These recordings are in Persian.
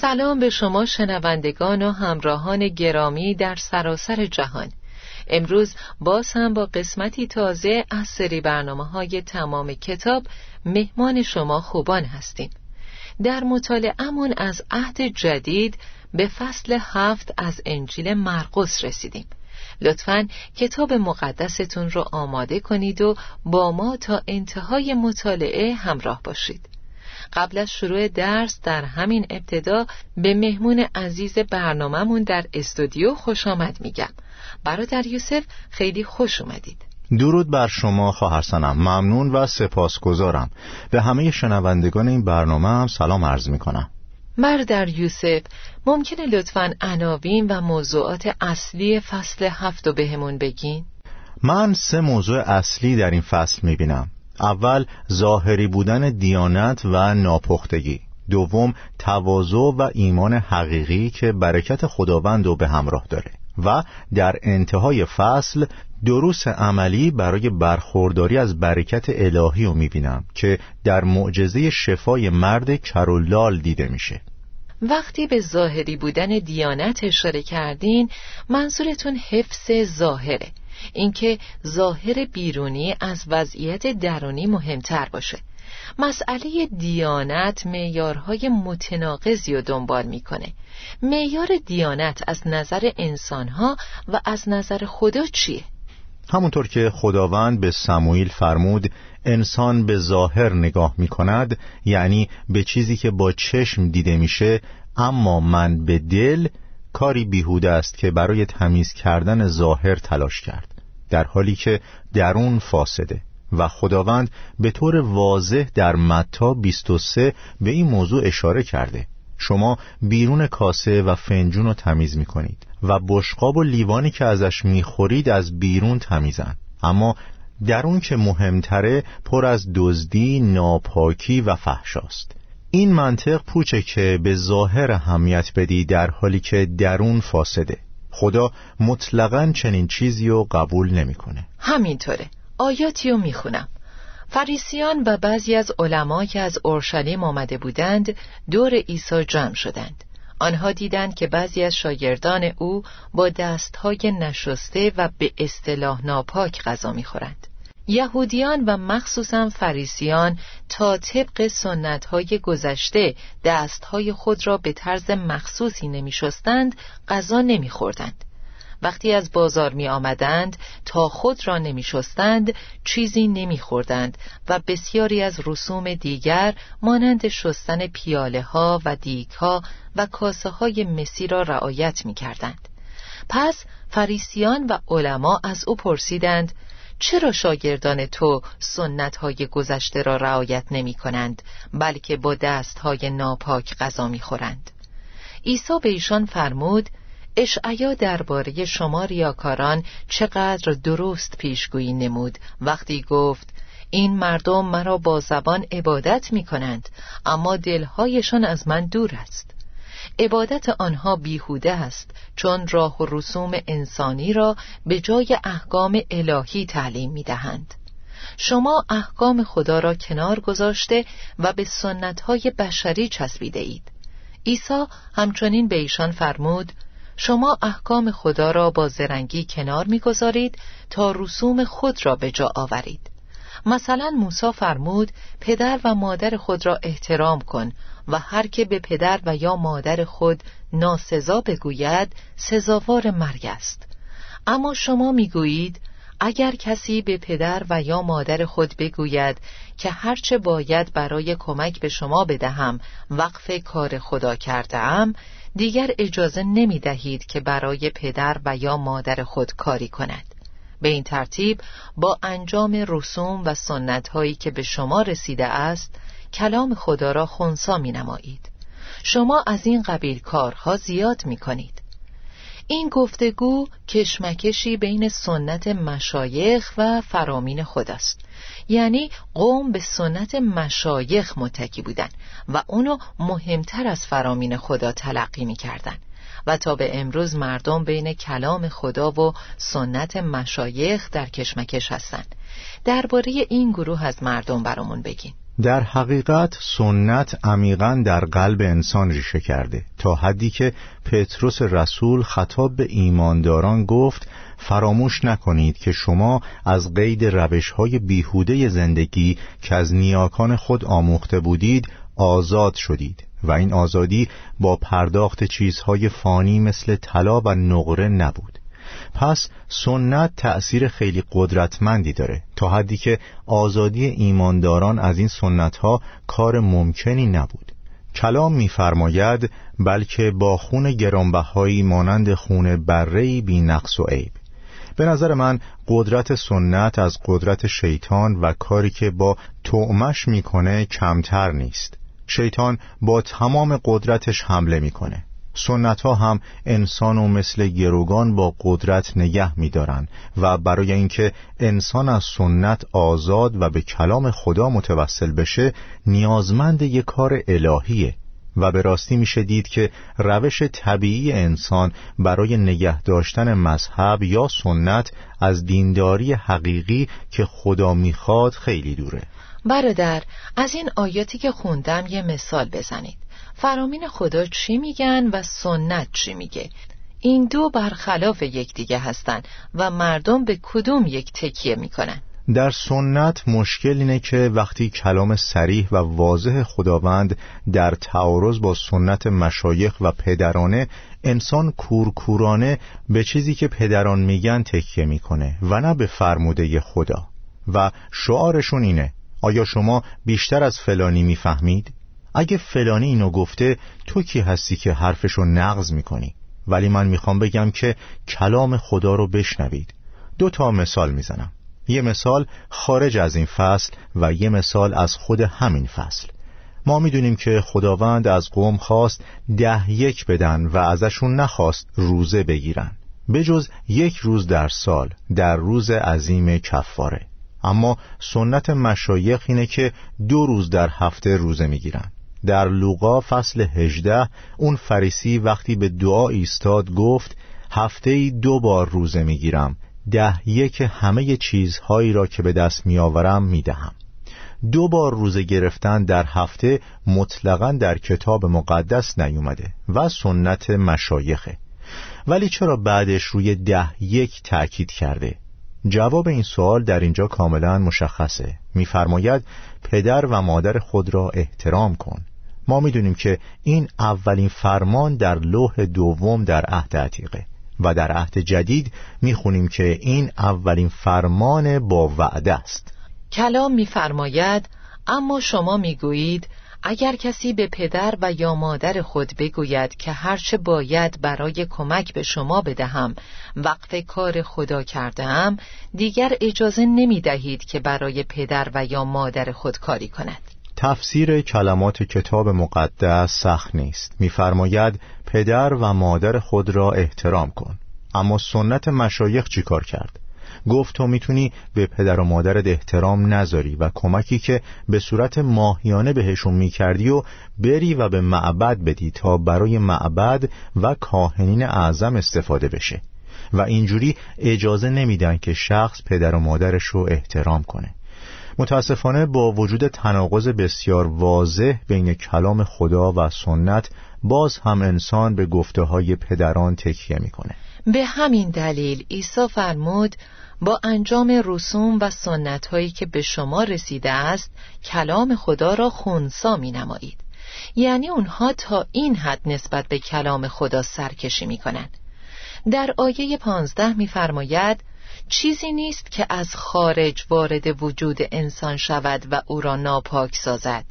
سلام به شما شنوندگان و همراهان گرامی در سراسر جهان. امروز باز هم با قسمتی تازه از سری برنامه های تمام کتاب مهمان شما خوبان هستیم. در امون از عهد جدید به فصل هفت از انجیل مرقس رسیدیم. لطفا کتاب مقدستون رو آماده کنید و با ما تا انتهای مطالعه همراه باشید. قبل از شروع درس در همین ابتدا به مهمون عزیز برنامهمون در استودیو خوش آمد میگم. برادر یوسف خیلی خوش اومدید. درود بر شما خواهرسنم ممنون و سپاسگزارم به همه شنوندگان این برنامه هم سلام عرض می کنم برادر یوسف ممکنه لطفا عناوین و موضوعات اصلی فصل هفت رو بهمون بگین؟ من سه موضوع اصلی در این فصل می بینم اول ظاهری بودن دیانت و ناپختگی. دوم تواضع و ایمان حقیقی که برکت خداوند رو به همراه داره. و در انتهای فصل دروس عملی برای برخورداری از برکت الهی رو می‌بینم که در معجزه شفای مرد کرولال دیده میشه. وقتی به ظاهری بودن دیانت اشاره کردین منظورتون حفظ ظاهره. اینکه ظاهر بیرونی از وضعیت درونی مهمتر باشه مسئله دیانت معیارهای متناقضی رو دنبال می‌کنه معیار دیانت از نظر انسانها و از نظر خدا چیه؟ همونطور که خداوند به سموئیل فرمود انسان به ظاهر نگاه می کند یعنی به چیزی که با چشم دیده میشه اما من به دل کاری بیهوده است که برای تمیز کردن ظاهر تلاش کرد در حالی که درون فاسده و خداوند به طور واضح در متا 23 به این موضوع اشاره کرده. شما بیرون کاسه و فنجون رو تمیز می کنید و بشقاب و لیوانی که ازش می‌خورید از بیرون تمیزن. اما درون که مهمتره پر از دزدی، ناپاکی و فحشاست این منطق پوچه که به ظاهر همیت بدی در حالی که درون فاسده. خدا مطلقا چنین چیزی رو قبول نمی‌کنه. همینطوره. آیاتی رو می‌خونم. فریسیان و بعضی از علما که از اورشلیم آمده بودند دور عیسی جمع شدند. آنها دیدند که بعضی از شاگردان او با دستهای نشسته و به اصطلاح ناپاک غذا می‌خورند. یهودیان و مخصوصا فریسیان تا طبق سنت های گذشته دستهای خود را به طرز مخصوصی نمی شستند غذا نمی خوردند. وقتی از بازار می آمدند تا خود را نمی شستند چیزی نمی خوردند و بسیاری از رسوم دیگر مانند شستن پیاله ها و دیگ ها و کاسه های مسی را رعایت می کردند. پس فریسیان و علما از او پرسیدند چرا شاگردان تو سنت های گذشته را رعایت نمی کنند بلکه با دست های ناپاک غذا می خورند عیسی به ایشان فرمود اشعیا درباره شما ریاکاران چقدر درست پیشگویی نمود. وقتی گفت این مردم مرا با زبان عبادت می کنند اما دلهایشان از من دور است. عبادت آنها بیهوده است چون راه و رسوم انسانی را به جای احکام الهی تعلیم می دهند. شما احکام خدا را کنار گذاشته و به سنتهای بشری چسبیده اید عیسی همچنین به ایشان فرمود شما احکام خدا را با زرنگی کنار می‌گذارید تا رسوم خود را به جا آورید مثلا موسی فرمود پدر و مادر خود را احترام کن و هر که به پدر و یا مادر خود ناسزا بگوید سزاوار مرگ است. اما شما می‌گویید اگر کسی به پدر و یا مادر خود بگوید که هرچه باید برای کمک به شما بدهم وقف کار خدا کرده ام دیگر اجازه نمی دهید که برای پدر و یا مادر خود کاری کند. به این ترتیب با انجام رسوم و سنت هایی که به شما رسیده است کلام خدا را خونسا می نمایید شما از این قبیل کارها زیاد می کنید این گفتگو کشمکشی بین سنت مشایخ و فرامین خداست یعنی قوم به سنت مشایخ متکی بودن و اونو مهمتر از فرامین خدا تلقی می کردن. و تا به امروز مردم بین کلام خدا و سنت مشایخ در کشمکش هستند. درباره این گروه از مردم برامون بگین در حقیقت سنت عمیقا در قلب انسان ریشه کرده تا حدی که پتروس رسول خطاب به ایمانداران گفت فراموش نکنید که شما از قید روش های بیهوده زندگی که از نیاکان خود آموخته بودید آزاد شدید و این آزادی با پرداخت چیزهای فانی مثل طلا و نقره نبود. پس سنت تأثیر خیلی قدرتمندی داره تا حدی که آزادی ایمانداران از این سنت ها کار ممکنی نبود. کلام میفرماید بلکه با خون گرانبهایی مانند خون برهی بی نقص و عیب. به نظر من قدرت سنت از قدرت شیطان و کاری که با تعمش می‌کنه کمتر نیست. شیطان با تمام قدرتش حمله می‌کنه. سنت ها هم انسان و مثل گروگان با قدرت نگه میدارن و برای اینکه انسان از سنت آزاد و به کلام خدا متوسل بشه نیازمند یک کار الهیه و به راستی میشه دید که روش طبیعی انسان برای نگه داشتن مذهب یا سنت از دینداری حقیقی که خدا می‌خواد خیلی دوره. برادر از این آیاتی که خوندم یه مثال بزنید. فرامین خدا چی میگن و سنت چی میگه؟ این دو برخلاف یکدیگه هستند و مردم به کدوم یک تکیه می‌کنن؟ در سنت مشکل اینه که وقتی کلام سریح و واضح خداوند در تعارض با سنت مشایخ و پدرانه انسان کورکورانه به چیزی که پدران میگن تکیه می‌کنه و نه به فرموده خدا. و شعارشون اینه آیا شما بیشتر از فلانی می‌فهمید؟ اگه فلانی اینو گفته تو کی هستی که حرفشو نقض می‌کنی؟ ولی من می‌خوام بگم که کلام خدا رو بشنوید. دو تا مثال می‌زنم. یه مثال خارج از این فصل و یه مثال از خود همین فصل. ما می‌دونیم که خداوند از قوم خواست ده یک بدن و ازشون نخواست روزه بگیرن. بجز یک روز در سال در روز عظیم کفاره. اما سنت مشایخ اینه که دو روز در هفته روزه می‌گیرن. در لوقا فصل هجده اون فریسی وقتی به دعا ایستاد گفت هفته ای دو بار روزه می‌گیرم ده یک همه چیزهایی را که به دست میآورم می‌دهم. دو بار روزه گرفتن در هفته مطلقا در کتاب مقدس نیومده و سنت مشایخه. ولی چرا بعدش روی ده یک تأکید کرده؟ جواب این سوال در اینجا کاملا مشخصه. میفرماید پدر و مادر خود را احترام کن. ما می‌دونیم که این اولین فرمان در لوح دوم در عهد عتیقه و در عهد جدید می‌خونیم که این اولین فرمان با وعده است. کلام میفرماید اما شما می‌گویید اگر کسی به پدر و یا مادر خود بگوید که هرچه باید برای کمک به شما بدهم وقف کار خدا کردم دیگر اجازه نمی دهید که برای پدر و یا مادر خود کاری کند. تفسیر کلمات کتاب مقدس سخت نیست. میفرماید پدر و مادر خود را احترام کن. اما سنت مشایخ چیکار کرد؟ گفت تو می‌تونی به پدر و مادرت احترام نذاری و کمکی که به صورت ماهیانه بهشون می‌کردی و بری و به معبد بدی تا برای معبد و کاهنین اعظم استفاده بشه. و اینجوری اجازه نمیدن که شخص پدر و مادرش رو احترام کنه. متاسفانه با وجود تناقض بسیار واضح بین کلام خدا و سنت باز هم انسان به گفته های پدران تکیه می‌کنه. به همین دلیل عیسی فرمود با انجام رسوم و سنت هایی که به شما رسیده است کلام خدا را خونسا می نمایید یعنی اونها تا این حد نسبت به کلام خدا سرکشی می کنند در آیه پانزده می‌فرماید چیزی نیست که از خارج وارد وجود انسان شود و او را ناپاک سازد.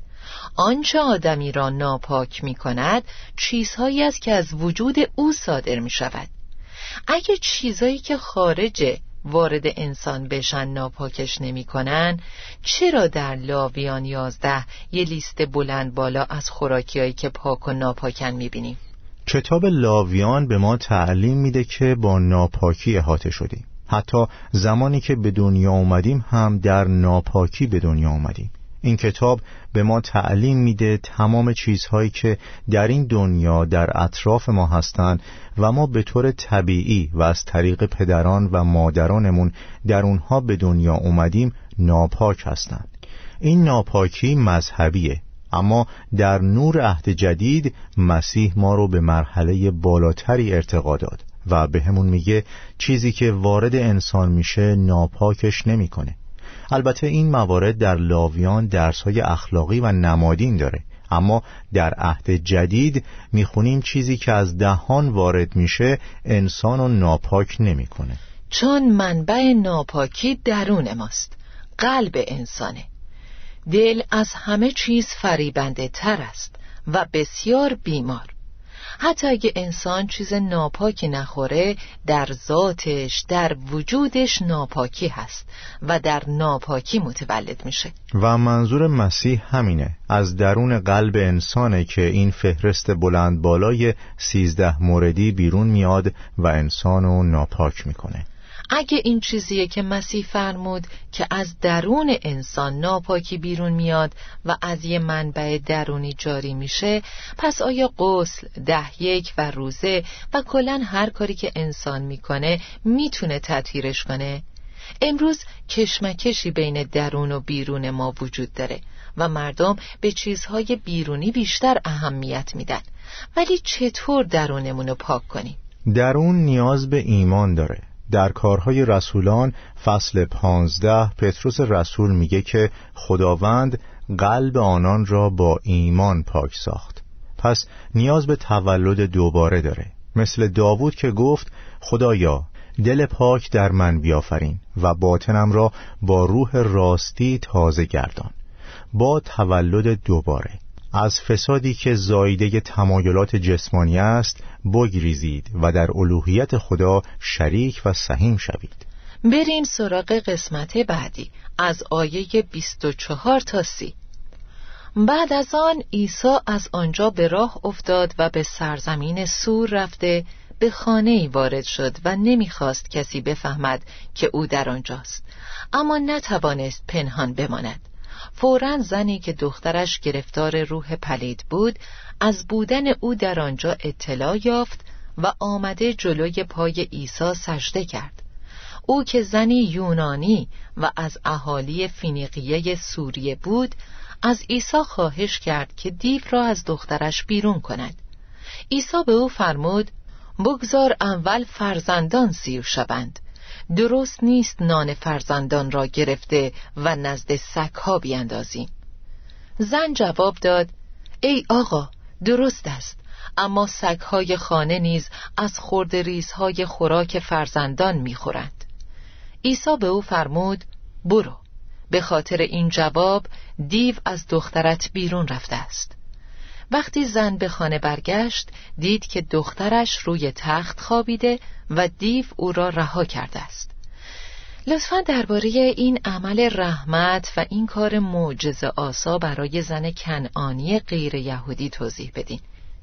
آنچه آدمی را ناپاک می کند چیزهایی است که از وجود او صادر می شود اگه چیزهایی که خارج وارد انسان بشن ناپاکش نمی‌کنن چرا در لاویان یازده یه لیست بلند بالا از خوراکیایی که پاک و ناپاکن می‌بینیم؟ کتاب لاویان به ما تعلیم میده که با ناپاکی احاطه شدیم. حتی زمانی که به دنیا اومدیم هم در ناپاکی به دنیا اومدیم. این کتاب به ما تعلیم میده تمام چیزهایی که در این دنیا در اطراف ما هستند و ما به طور طبیعی و از طریق پدران و مادرانمون در اونها به دنیا اومدیم ناپاک هستند این ناپاکی مذهبیه اما در نور عهد جدید مسیح ما رو به مرحله بالاتری ارتقا داد. و به همون میگه چیزی که وارد انسان میشه ناپاکش نمی‌کنه. البته این موارد در لاویان درسهای اخلاقی و نمادین داره اما در عهد جدید می‌خونیم چیزی که از دهان وارد میشه انسان رو ناپاک نمی‌کنه. چون منبع ناپاکی درون ماست قلب انسانه دل از همه چیز فریبنده تر است و بسیار بیمار حتی اگه انسان چیز ناپاکی نخوره در ذاتش در وجودش ناپاکی هست و در ناپاکی متولد میشه. و منظور مسیح همینه. از درون قلب انسانه که این فهرست بلند بالای سیزده موردی بیرون میاد و انسانو ناپاک می‌کنه. اگه این چیزیه که مسیح فرمود که از درون انسان ناپاکی بیرون میاد و از یه منبع درونی جاری میشه پس آیا غسل ده یک و روزه و کلا هر کاری که انسان می‌کنه می‌تونه تطهیرش کنه؟ امروز کشمکشی بین درون و بیرون ما وجود داره و مردم به چیزهای بیرونی بیشتر اهمیت میدن. ولی چطور درونمون رو پاک کنیم؟ درون نیاز به ایمان داره. در کارهای رسولان فصل پانزده پتروس رسول میگه که خداوند قلب آنان را با ایمان پاک ساخت. پس نیاز به تولد دوباره داره. مثل داوود که گفت خدایا دل پاک در من بیافرین و باطنم را با روح راستی تازه گردان. با تولد دوباره. از فسادی که زایده تمایلات جسمانی است بگریزید و در الوهیت خدا شریک و سهیم شوید. بریم سراغ قسمت بعدی از آیه 24 تا 30 بعد از آن عیسی از آنجا به راه افتاد و به سرزمین سور رفته به خانه ای وارد شد و نمی‌خواست کسی بفهمد که او در آنجاست. اما نتوانست پنهان بماند. فورا زنی که دخترش گرفتار روح پلید بود از بودن او در آنجا اطلاع یافت و آمده جلوی پای عیسی سجده کرد. او که زنی یونانی و از اهالی فینیقیه سوریه بود از عیسی خواهش کرد که دیو را از دخترش بیرون کند. عیسی به او فرمود بگذار اول فرزندان سیر شوند. درست نیست نان فرزندان را گرفته و نزد سگها بیندازیم زن جواب داد ای آقا درست است. اما سگهای خانه نیز از خورد ریزهای خوراک فرزندان می‌خورند. عیسی به او فرمود برو. به خاطر این جواب دیو از دخترت بیرون رفته است. وقتی زن به خانه برگشت دید که دخترش روی تخت خوابیده و دیو او را رها کرده است. لطفا درباره این عمل رحمت و این کار معجزه آسا برای زن کنعانی غیر یهودی توضیح بدین.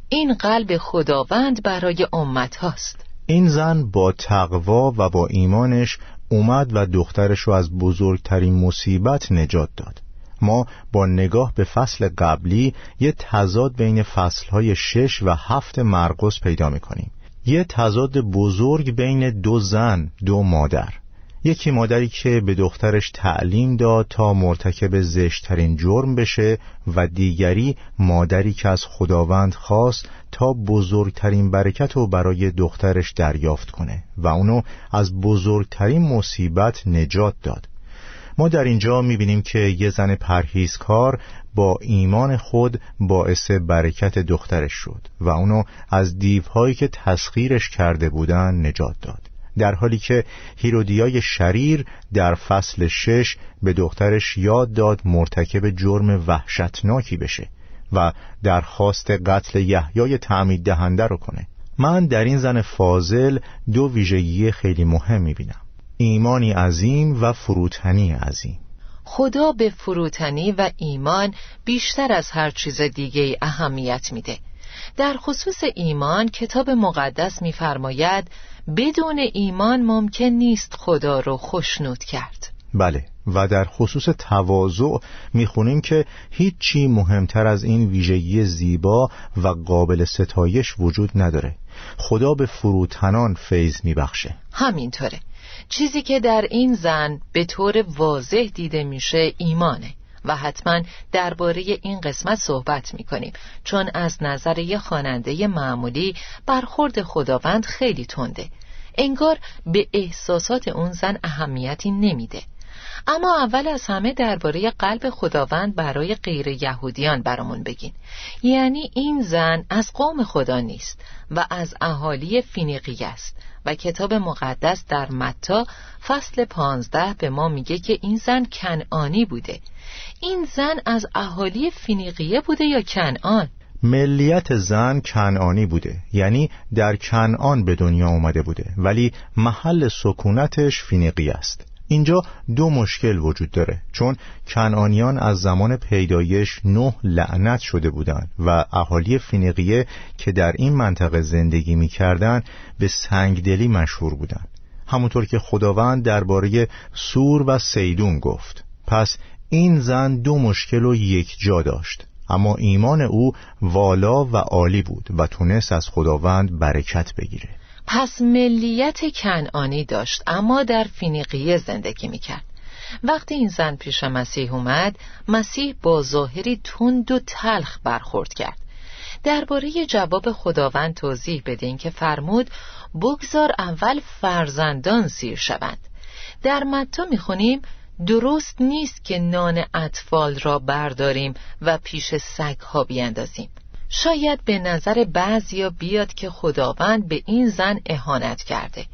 این قلب خداوند برای امت هاست. این زن با تقوا و با ایمانش اومد و دخترش رو از بزرگترین مصیبت نجات داد. ما با نگاه به فصل قبلی یه تضاد بین فصلهای شش و هفت مرقس پیدا می‌کنیم. یه تضاد بزرگ بین دو زن دو مادر. یکی مادری که به دخترش تعلیم داد تا مرتکب زشترین جرم بشه و دیگری مادری که از خداوند خواست تا بزرگترین برکت رو برای دخترش دریافت کنه و اونو از بزرگترین مصیبت نجات داد. ما در اینجا می‌بینیم که یه زن پرهیزکار با ایمان خود باعث برکت دخترش شد و اونو از دیوهایی که تسخیرش کرده بودن نجات داد. در حالی که هیرودیای شریر در فصل شش به دخترش یاد داد مرتکب جرم وحشتناکی بشه و درخواست قتل یحیای تعمید دهنده رو کنه. من در این زن فاضل دو ویژگی خیلی مهم می‌بینم. ایمانی عظیم و فروتنی عظیم. خدا به فروتنی و ایمان بیشتر از هر چیز دیگه اهمیت میده. در خصوص ایمان کتاب مقدس میفرماید بدون ایمان ممکن نیست خدا رو خوشنود کرد. بله و در خصوص تواضع می‌خونیم که هیچی مهمتر از این ویژگی زیبا و قابل ستایش وجود نداره. خدا به فروتنان فیض میبخشه. همینطوره. چیزی که در این زن به طور واضح دیده میشه ایمانه و حتما درباره این قسمت صحبت می‌کنیم چون از نظر یه خواننده معمولی برخورد خداوند خیلی تنده. انگار به احساسات اون زن اهمیتی نمیده. اما اول از همه درباره قلب خداوند برای غیر یهودیان برامون بگین. یعنی این زن از قوم خدا نیست و از اهالی فینیقی است و کتاب مقدس در متا فصل پانزده به ما میگه که این زن کنعانی بوده. این زن از اهالی فینیقیه بوده یا کنعان؟ ملیت زن کنعانی بوده یعنی در کنعان به دنیا اومده بوده ولی محل سکونتش فینیقی است. اینجا دو مشکل وجود داره. چون کنعانیان از زمان پیدایش نه لعنت شده بودند و اهالی فینیقیه که در این منطقه زندگی می‌کردند به سنگدلی مشهور بودند. همونطور که خداوند درباره سور و سیدون گفت. پس این زن دو مشکل و یک جا داشت. اما ایمان او والا و عالی بود و تونست از خداوند برکت بگیره. پس ملیت کنعانی داشت اما در فینیقیه زندگی می‌کرد. وقتی این زن پیش مسیح اومد مسیح با ظاهری تند و تلخ برخورد کرد. درباره جواب خداوند توضیح بدین که فرمود بگذار اول فرزندان سیر شوند. در متا می‌خونیم درست نیست که نان اطفال را برداریم و پیش سگ ها بیندازیم شاید به نظر بعضیا بیاد که خداوند به این زن اهانت کرده.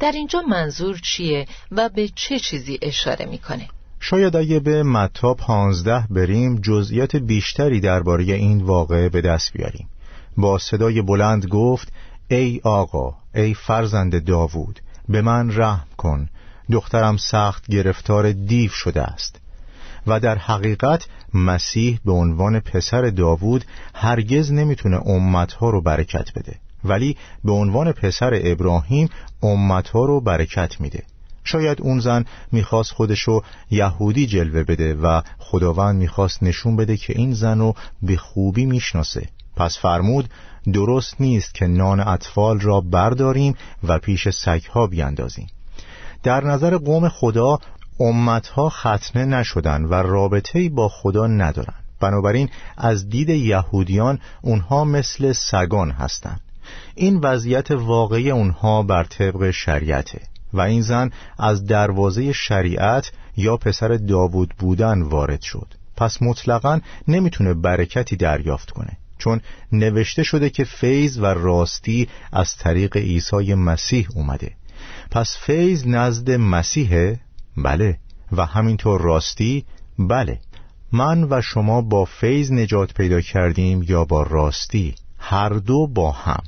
در اینجا منظور چیه و به چه چیزی اشاره می‌کنه؟ شاید اگه به متا پانزده بریم جزئیات بیشتری درباره این واقعه به دست بیاریم. با صدای بلند گفت ای آقا ای فرزند داوود به من رحم کن. دخترم سخت گرفتار دیو شده است. و در حقیقت مسیح به عنوان پسر داوود هرگز نمی‌تونه امتها رو برکت بده. ولی به عنوان پسر ابراهیم امتها رو برکت میده. شاید اون زن می‌خواست خودشو یهودی جلوه بده و خداوند می‌خواست نشون بده که این زن رو به خوبی می‌شناسه. پس فرمود درست نیست که نان اطفال را برداریم و پیش سگها بیاندازیم. در نظر قوم خدا امتها ختنه نشدن و رابطه با خدا ندارن. بنابراین از دید یهودیان اونها مثل سگان هستند. این وضعیت واقعی اونها بر طبق شریعته و این زن از دروازه شریعت یا پسر داوود بودن وارد شد. پس مطلقا نمی‌تونه برکتی دریافت کنه چون نوشته شده که فیض و راستی از طریق عیسی مسیح اومده. پس فیض نزد مسیحه بله. و همینطور راستی بله. من و شما با فیض نجات پیدا کردیم یا با راستی؟ هر دو با هم.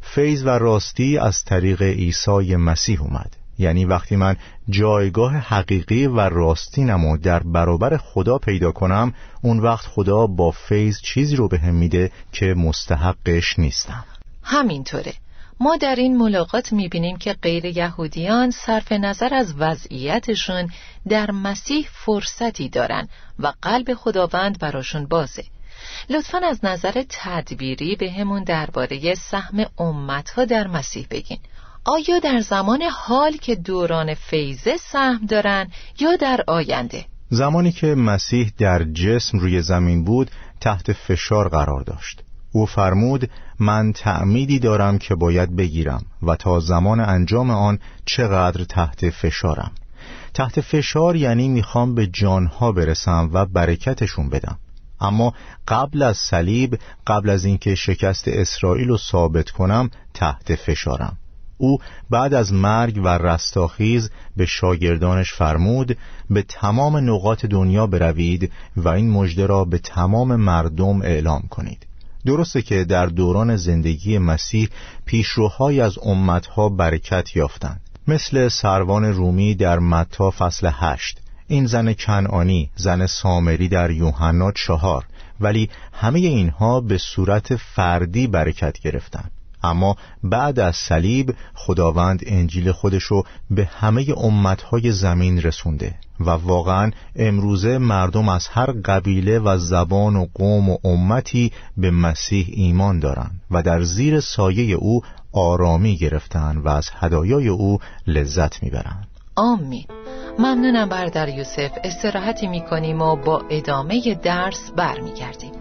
فیض و راستی از طریق عیسی مسیح اومد. یعنی وقتی من جایگاه حقیقی و راستی نمو در برابر خدا پیدا کنم اون وقت خدا با فیض چیزی رو به هم میده که مستحقش نیستم. همینطوره. ما در این ملاقات می‌بینیم که غیر یهودیان صرف نظر از وضعیتشون در مسیح فرصتی دارن و قلب خداوند براشون بازه. لطفا از نظر تدبیری به همون درباره سهم امتها در مسیح بگین. آیا در زمان حال که دوران فیضه سهم دارن یا در آینده؟ زمانی که مسیح در جسم روی زمین بود تحت فشار قرار داشت. او فرمود من تعمیدی دارم که باید بگیرم و تا زمان انجام آن چقدر تحت فشارم. تحت فشار یعنی می‌خوام به جانها برسم و برکتشون بدم. اما قبل از صلیب قبل از اینکه شکست اسرائیل رو ثابت کنم تحت فشارم. او بعد از مرگ و رستاخیز به شاگردانش فرمود به تمام نقاط دنیا بروید و این مژده را به تمام مردم اعلام کنید. درسته که در دوران زندگی مسیح پیشروهای از امتها برکت یافتند. مثل سروان رومی در متا فصل هشت این زن کنعانی زن سامری در یوحنا چهار ولی همه اینها به صورت فردی برکت گرفتند. اما بعد از صلیب خداوند انجیل خودشو به همه امتهای زمین رسونده و واقعا امروزه مردم از هر قبیله و زبان و قوم و امتی به مسیح ایمان دارند و در زیر سایه او آرامی گرفتن و از هدایای او لذت می‌برند آمین. ممنونم بردر یوسف. استراحتی می‌کنیم و با ادامه درس برمیگردیم.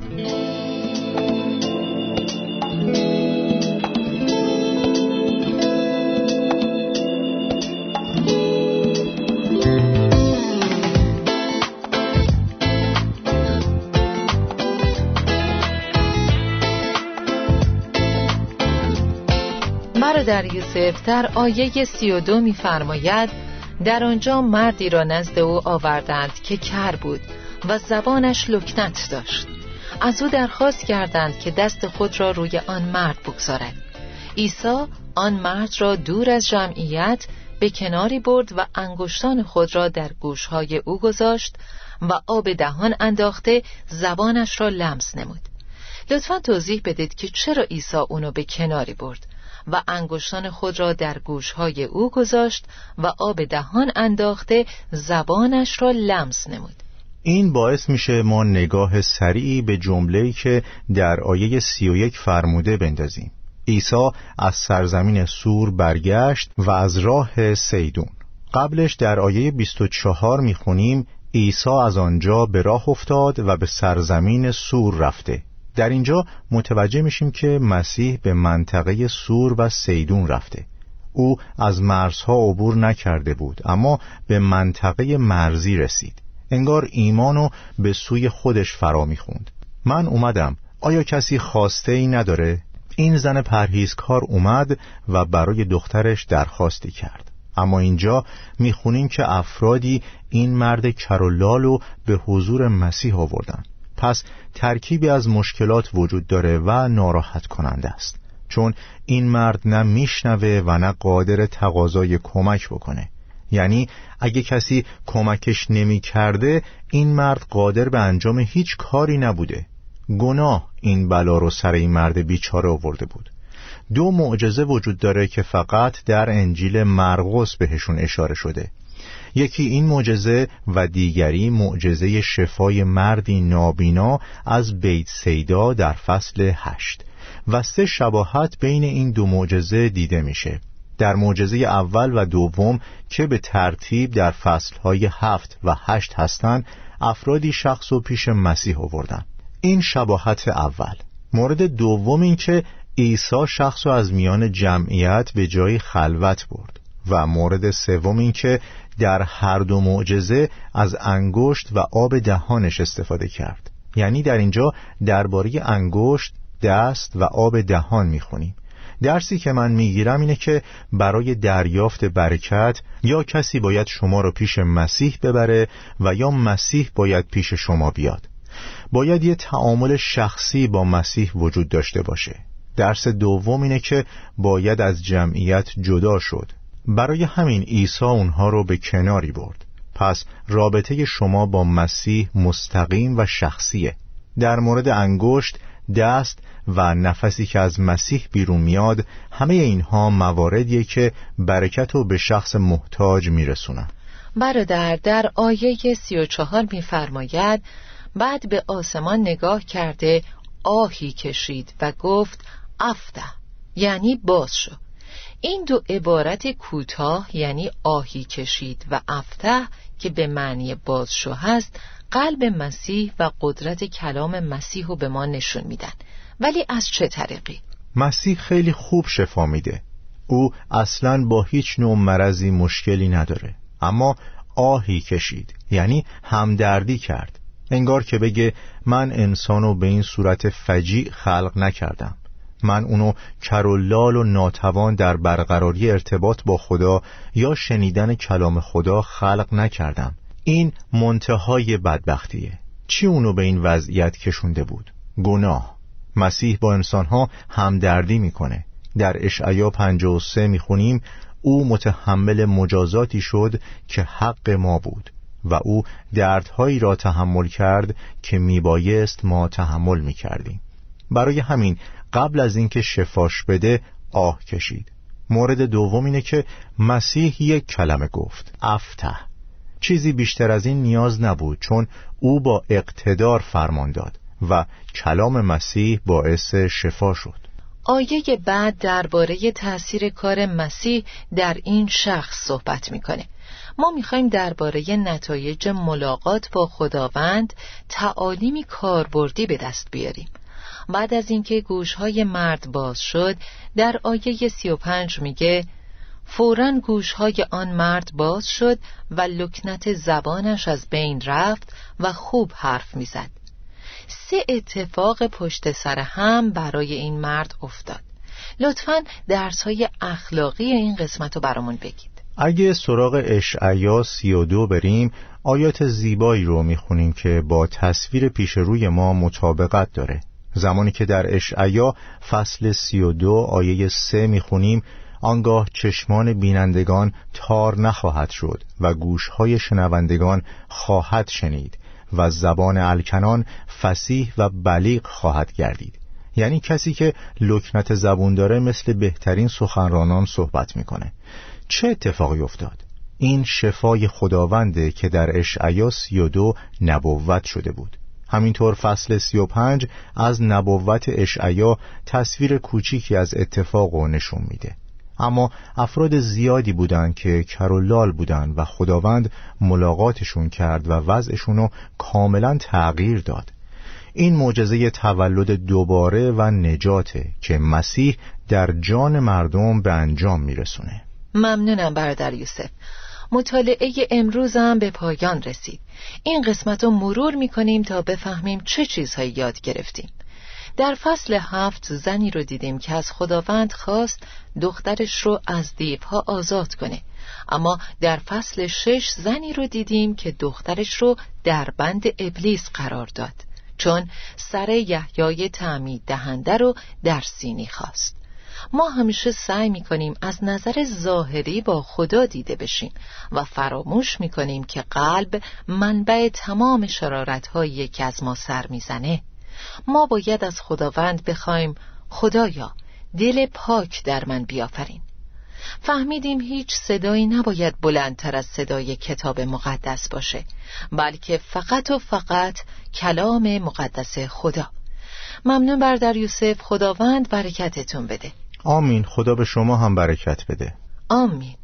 برادر یوسف در آیه سی و دو میفرماید در آنجا مردی را نزد او آوردند که کر بود و زبانش لکنت داشت. از او درخواست کردند که دست خود را روی آن مرد بگذارد. عیسی آن مرد را دور از جمعیت به کناری برد و انگشتان خود را در گوشهای او گذاشت و آب دهان انداخته زبانش را لمس نمود. لطفا توضیح بدید که چرا عیسی اونو به کناری برد. و انگشتان خود را در گوشهای او گذاشت و آب دهان انداخته زبانش را لمس نمود. این باعث میشه ما نگاه سریعی به جمله‌ای که در آیه سی و یک فرموده بندازیم. عیسی از سرزمین سور برگشت و از راه سیدون. قبلش در آیه 24 می‌خونیم عیسی از آنجا به راه افتاد و به سرزمین سور رفته. در اینجا متوجه میشیم که مسیح به منطقه سور و سیدون رفته. او از مرزها عبور نکرده بود اما به منطقه مرزی رسید. انگار ایمانو به سوی خودش فرا می‌خوند. من اومدم. آیا کسی خواسته ای نداره؟ این زن پرهیزکار اومد و برای دخترش درخواستی کرد. اما اینجا می‌خونیم که افرادی این مرد کرولالو به حضور مسیح آوردن. پس ترکیبی از مشکلات وجود داره و ناراحت کننده است. چون این مرد نه میشنوه و نه قادر تقاضای کمک بکنه. یعنی اگه کسی کمکش نمی کرده این مرد قادر به انجام هیچ کاری نبوده. گناه این بلا رو سر این مرد بیچاره آورده بود. دو معجزه وجود داره که فقط در انجیل مرقس بهشون اشاره شده. یکی این معجزه و دیگری معجزه شفای مردی نابینا از بیت سیدا در فصل هشت و سه شباهت بین این دو معجزه دیده میشه. در معجزه اول و دوم که به ترتیب در فصلهای هفت و هشت هستند افرادی شخص و پیش مسیح آوردن. این شباهت اول. مورد دوم این که عیسی شخص و از میان جمعیت به جای خلوت برد. و مورد سوم این که در هر دو معجزه از انگشت و آب دهانش استفاده کرد. یعنی در اینجا درباره انگشت دست و آب دهان می‌خونیم. درسی که من می‌گیرم اینه که برای دریافت برکت یا کسی باید شما رو پیش مسیح ببره و یا مسیح باید پیش شما بیاد. باید یه تعامل شخصی با مسیح وجود داشته باشه. درس دوم اینه که باید از جمعیت جدا شد. برای همین عیسی اونها رو به کناری برد. پس رابطه شما با مسیح مستقیم و شخصیه. در مورد انگشت دست و نفسی که از مسیح بیرون میاد همه اینها مواردیه که برکت رو به شخص محتاج میرسونن. برادر در آیه سی و چهار میفرماید بعد به آسمان نگاه کرده آهی کشید و گفت افته. یعنی باز شو این دو عبارت کوتاه یعنی آهی کشید و افته که به معنی بازشو هست قلب مسیح و قدرت کلام مسیح رو به ما نشون میدن. ولی از چه طریقی؟ مسیح خیلی خوب شفا میده. او اصلا با هیچ نوع مرضی مشکلی نداره. اما آهی کشید یعنی همدردی کرد. انگار که بگه من انسانو به این صورت فجیع خلق نکردم. من اونو کرولال و ناتوان در برقراری ارتباط با خدا یا شنیدن کلام خدا خلق نکردم. این منتهای بدبختیه. چی اونو به این وضعیت کشونده بود؟ گناه. مسیح با انسانها همدردی می‌کنه. در اشعیا 53 می‌خونیم او متحمل مجازاتی شد که حق ما بود و او دردهایی را تحمل کرد که میبایست ما تحمل می‌کردیم. برای همین قبل از اینکه شفاش بده آه کشید. مورد دوم اینه که مسیح یک کلمه گفت افته چیزی بیشتر از این نیاز نبود چون او با اقتدار فرمان داد و کلام مسیح باعث شفا شد. آیه بعد درباره تأثیر کار مسیح در این شخص صحبت می‌کنه. ما می‌خوایم درباره نتایج ملاقات با خداوند تعالیمی کاربردی به دست بیاریم. بعد از اینکه گوشهای مرد باز شد در آیه 35 میگه فورا گوشهای آن مرد باز شد و لکنت زبانش از بین رفت و خوب حرف می‌زد. سه اتفاق پشت سر هم برای این مرد افتاد. لطفا درس های اخلاقی این قسمت رو برامون بگید. اگه سراغ اشعیا سی و دو بریم آیات زیبایی رو می‌خونیم که با تصویر پیش روی ما مطابقت داره. زمانی که در اشعیا فصل سی و دو آیه سه می‌خونیم آنگاه چشمان بینندگان تار نخواهد شد و گوشهای شنوندگان خواهد شنید و زبان الکنان فسیح و بلیغ خواهد گردید. یعنی کسی که لکنت زبون داره مثل بهترین سخنرانان صحبت می‌کنه. چه اتفاقی افتاد؟ این شفای خداونده که در اشعیا سی و دو نبوت شده بود. همینطور فصل سی و پنج از نبوت اشعیا تصویر کوچیکی از اتفاق و نشون میده. اما افراد زیادی بودند که کرولال بودند و خداوند ملاقاتشون کرد و وضعشون کاملا تغییر داد. این معجزه تولد دوباره و نجاته که مسیح در جان مردم به انجام میرسونه. ممنونم برادر یوسف. مطالعه امروزم به پایان رسید. این قسمت رو مرور می‌کنیم تا بفهمیم چه چیزهایی یاد گرفتیم. در فصل هفت زنی رو دیدیم که از خداوند خواست دخترش رو از دیوها آزاد کنه. اما در فصل شش زنی رو دیدیم که دخترش رو در بند ابلیس قرار داد. چون سر یحیای تعمید دهنده رو در سینی خواست. ما همیشه سعی می‌کنیم از نظر ظاهری با خدا دیده بشیم و فراموش می‌کنیم که قلب منبع تمام شرارت هایی که از ما سر می‌زنه. ما باید از خداوند بخوایم خدایا دل پاک در من بیافرین. فهمیدیم هیچ صدایی نباید بلندتر از صدای کتاب مقدس باشه بلکه فقط و فقط کلام مقدس خدا. ممنون بردر یوسف خداوند برکتتون بده. آمین. خدا به شما هم برکت بده. آمین.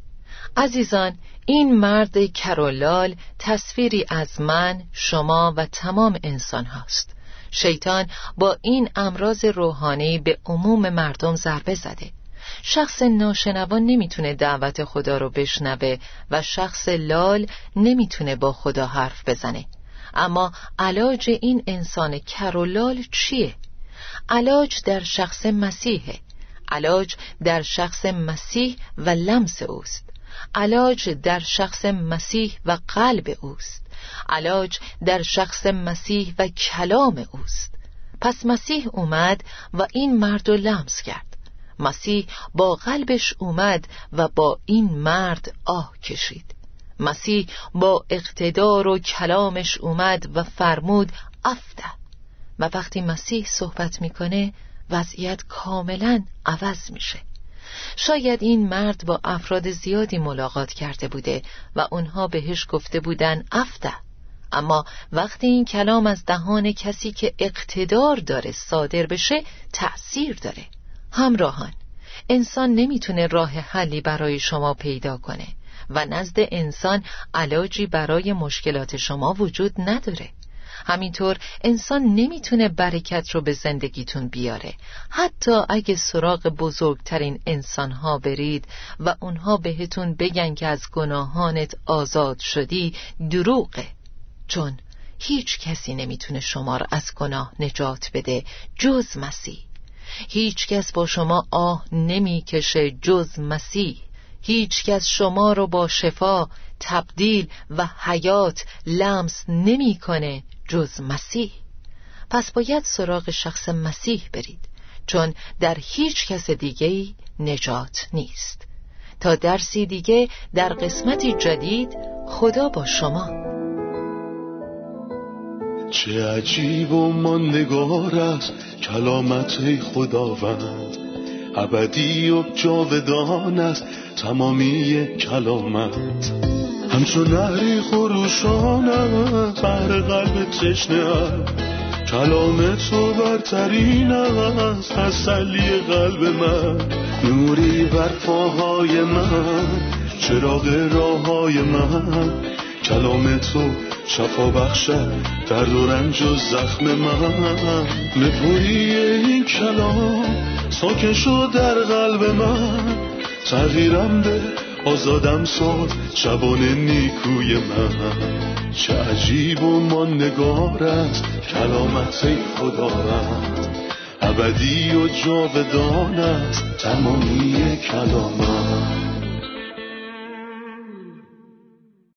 عزیزان این مرد کرولال تصویری از من شما و تمام انسان هاست. شیطان با این امراض روحانی به عموم مردم ضربه زده. شخص ناشنوان نمی‌تونه دعوت خدا رو بشنوه و شخص لال نمی‌تونه با خدا حرف بزنه. اما علاج این انسان کرولال چیه؟ علاج در شخص مسیحه. علاج در شخص مسیح و لمس اوست. علاج در شخص مسیح و قلب اوست. علاج در شخص مسیح و کلام اوست. پس مسیح اومد و این مرد رو لمس کرد. مسیح با قلبش اومد و با این مرد آه کشید. مسیح با اقتدار و کلامش اومد و فرمود افته. و وقتی مسیح صحبت می‌کنه وضعیت کاملا عوض میشه. شاید این مرد با افراد زیادی ملاقات کرده بوده و اونها بهش گفته بودن افته اما وقتی این کلام از دهان کسی که اقتدار داره صادر بشه تأثیر داره. همراهان انسان نمی‌تونه راه حلی برای شما پیدا کنه و نزد انسان علاجی برای مشکلات شما وجود نداره. همینطور انسان نمی‌تونه برکت رو به زندگیتون بیاره. حتی اگه سراغ بزرگترین انسانها برید و اونها بهتون بگن که از گناهانت آزاد شدی دروغه. چون هیچ کسی نمی‌تونه شما را از گناه نجات بده جز مسیح. هیچ کس با شما آه نمی‌کشه جز مسیح. هیچ کس شما رو با شفا تبدیل و حیات لمس نمی‌کنه جز مسیح. پس باید سراغ شخص مسیح برید چون در هیچ کس دیگه نجات نیست. تا درسی دیگه در قسمتی جدید خدا با شما. چه عجیب و ماندگار است کلامت خداوند. ابدی و جاودان است تمامی کلامت. همچون نهری خروشان بر قلب تشنه کلام تو برترین است تسلی قلب من. نوری بر پاهای من چراغ راه من. کلام تو شفا بخشد در و رنج و زخم من. نپوری این کلام ساکن شد در قلب من. تغییرم به آزادم ساد شبان نیکوی من. چه عجیب و ماندگار است کلامت خداوند ابدی و جاودان است تمامی کلامت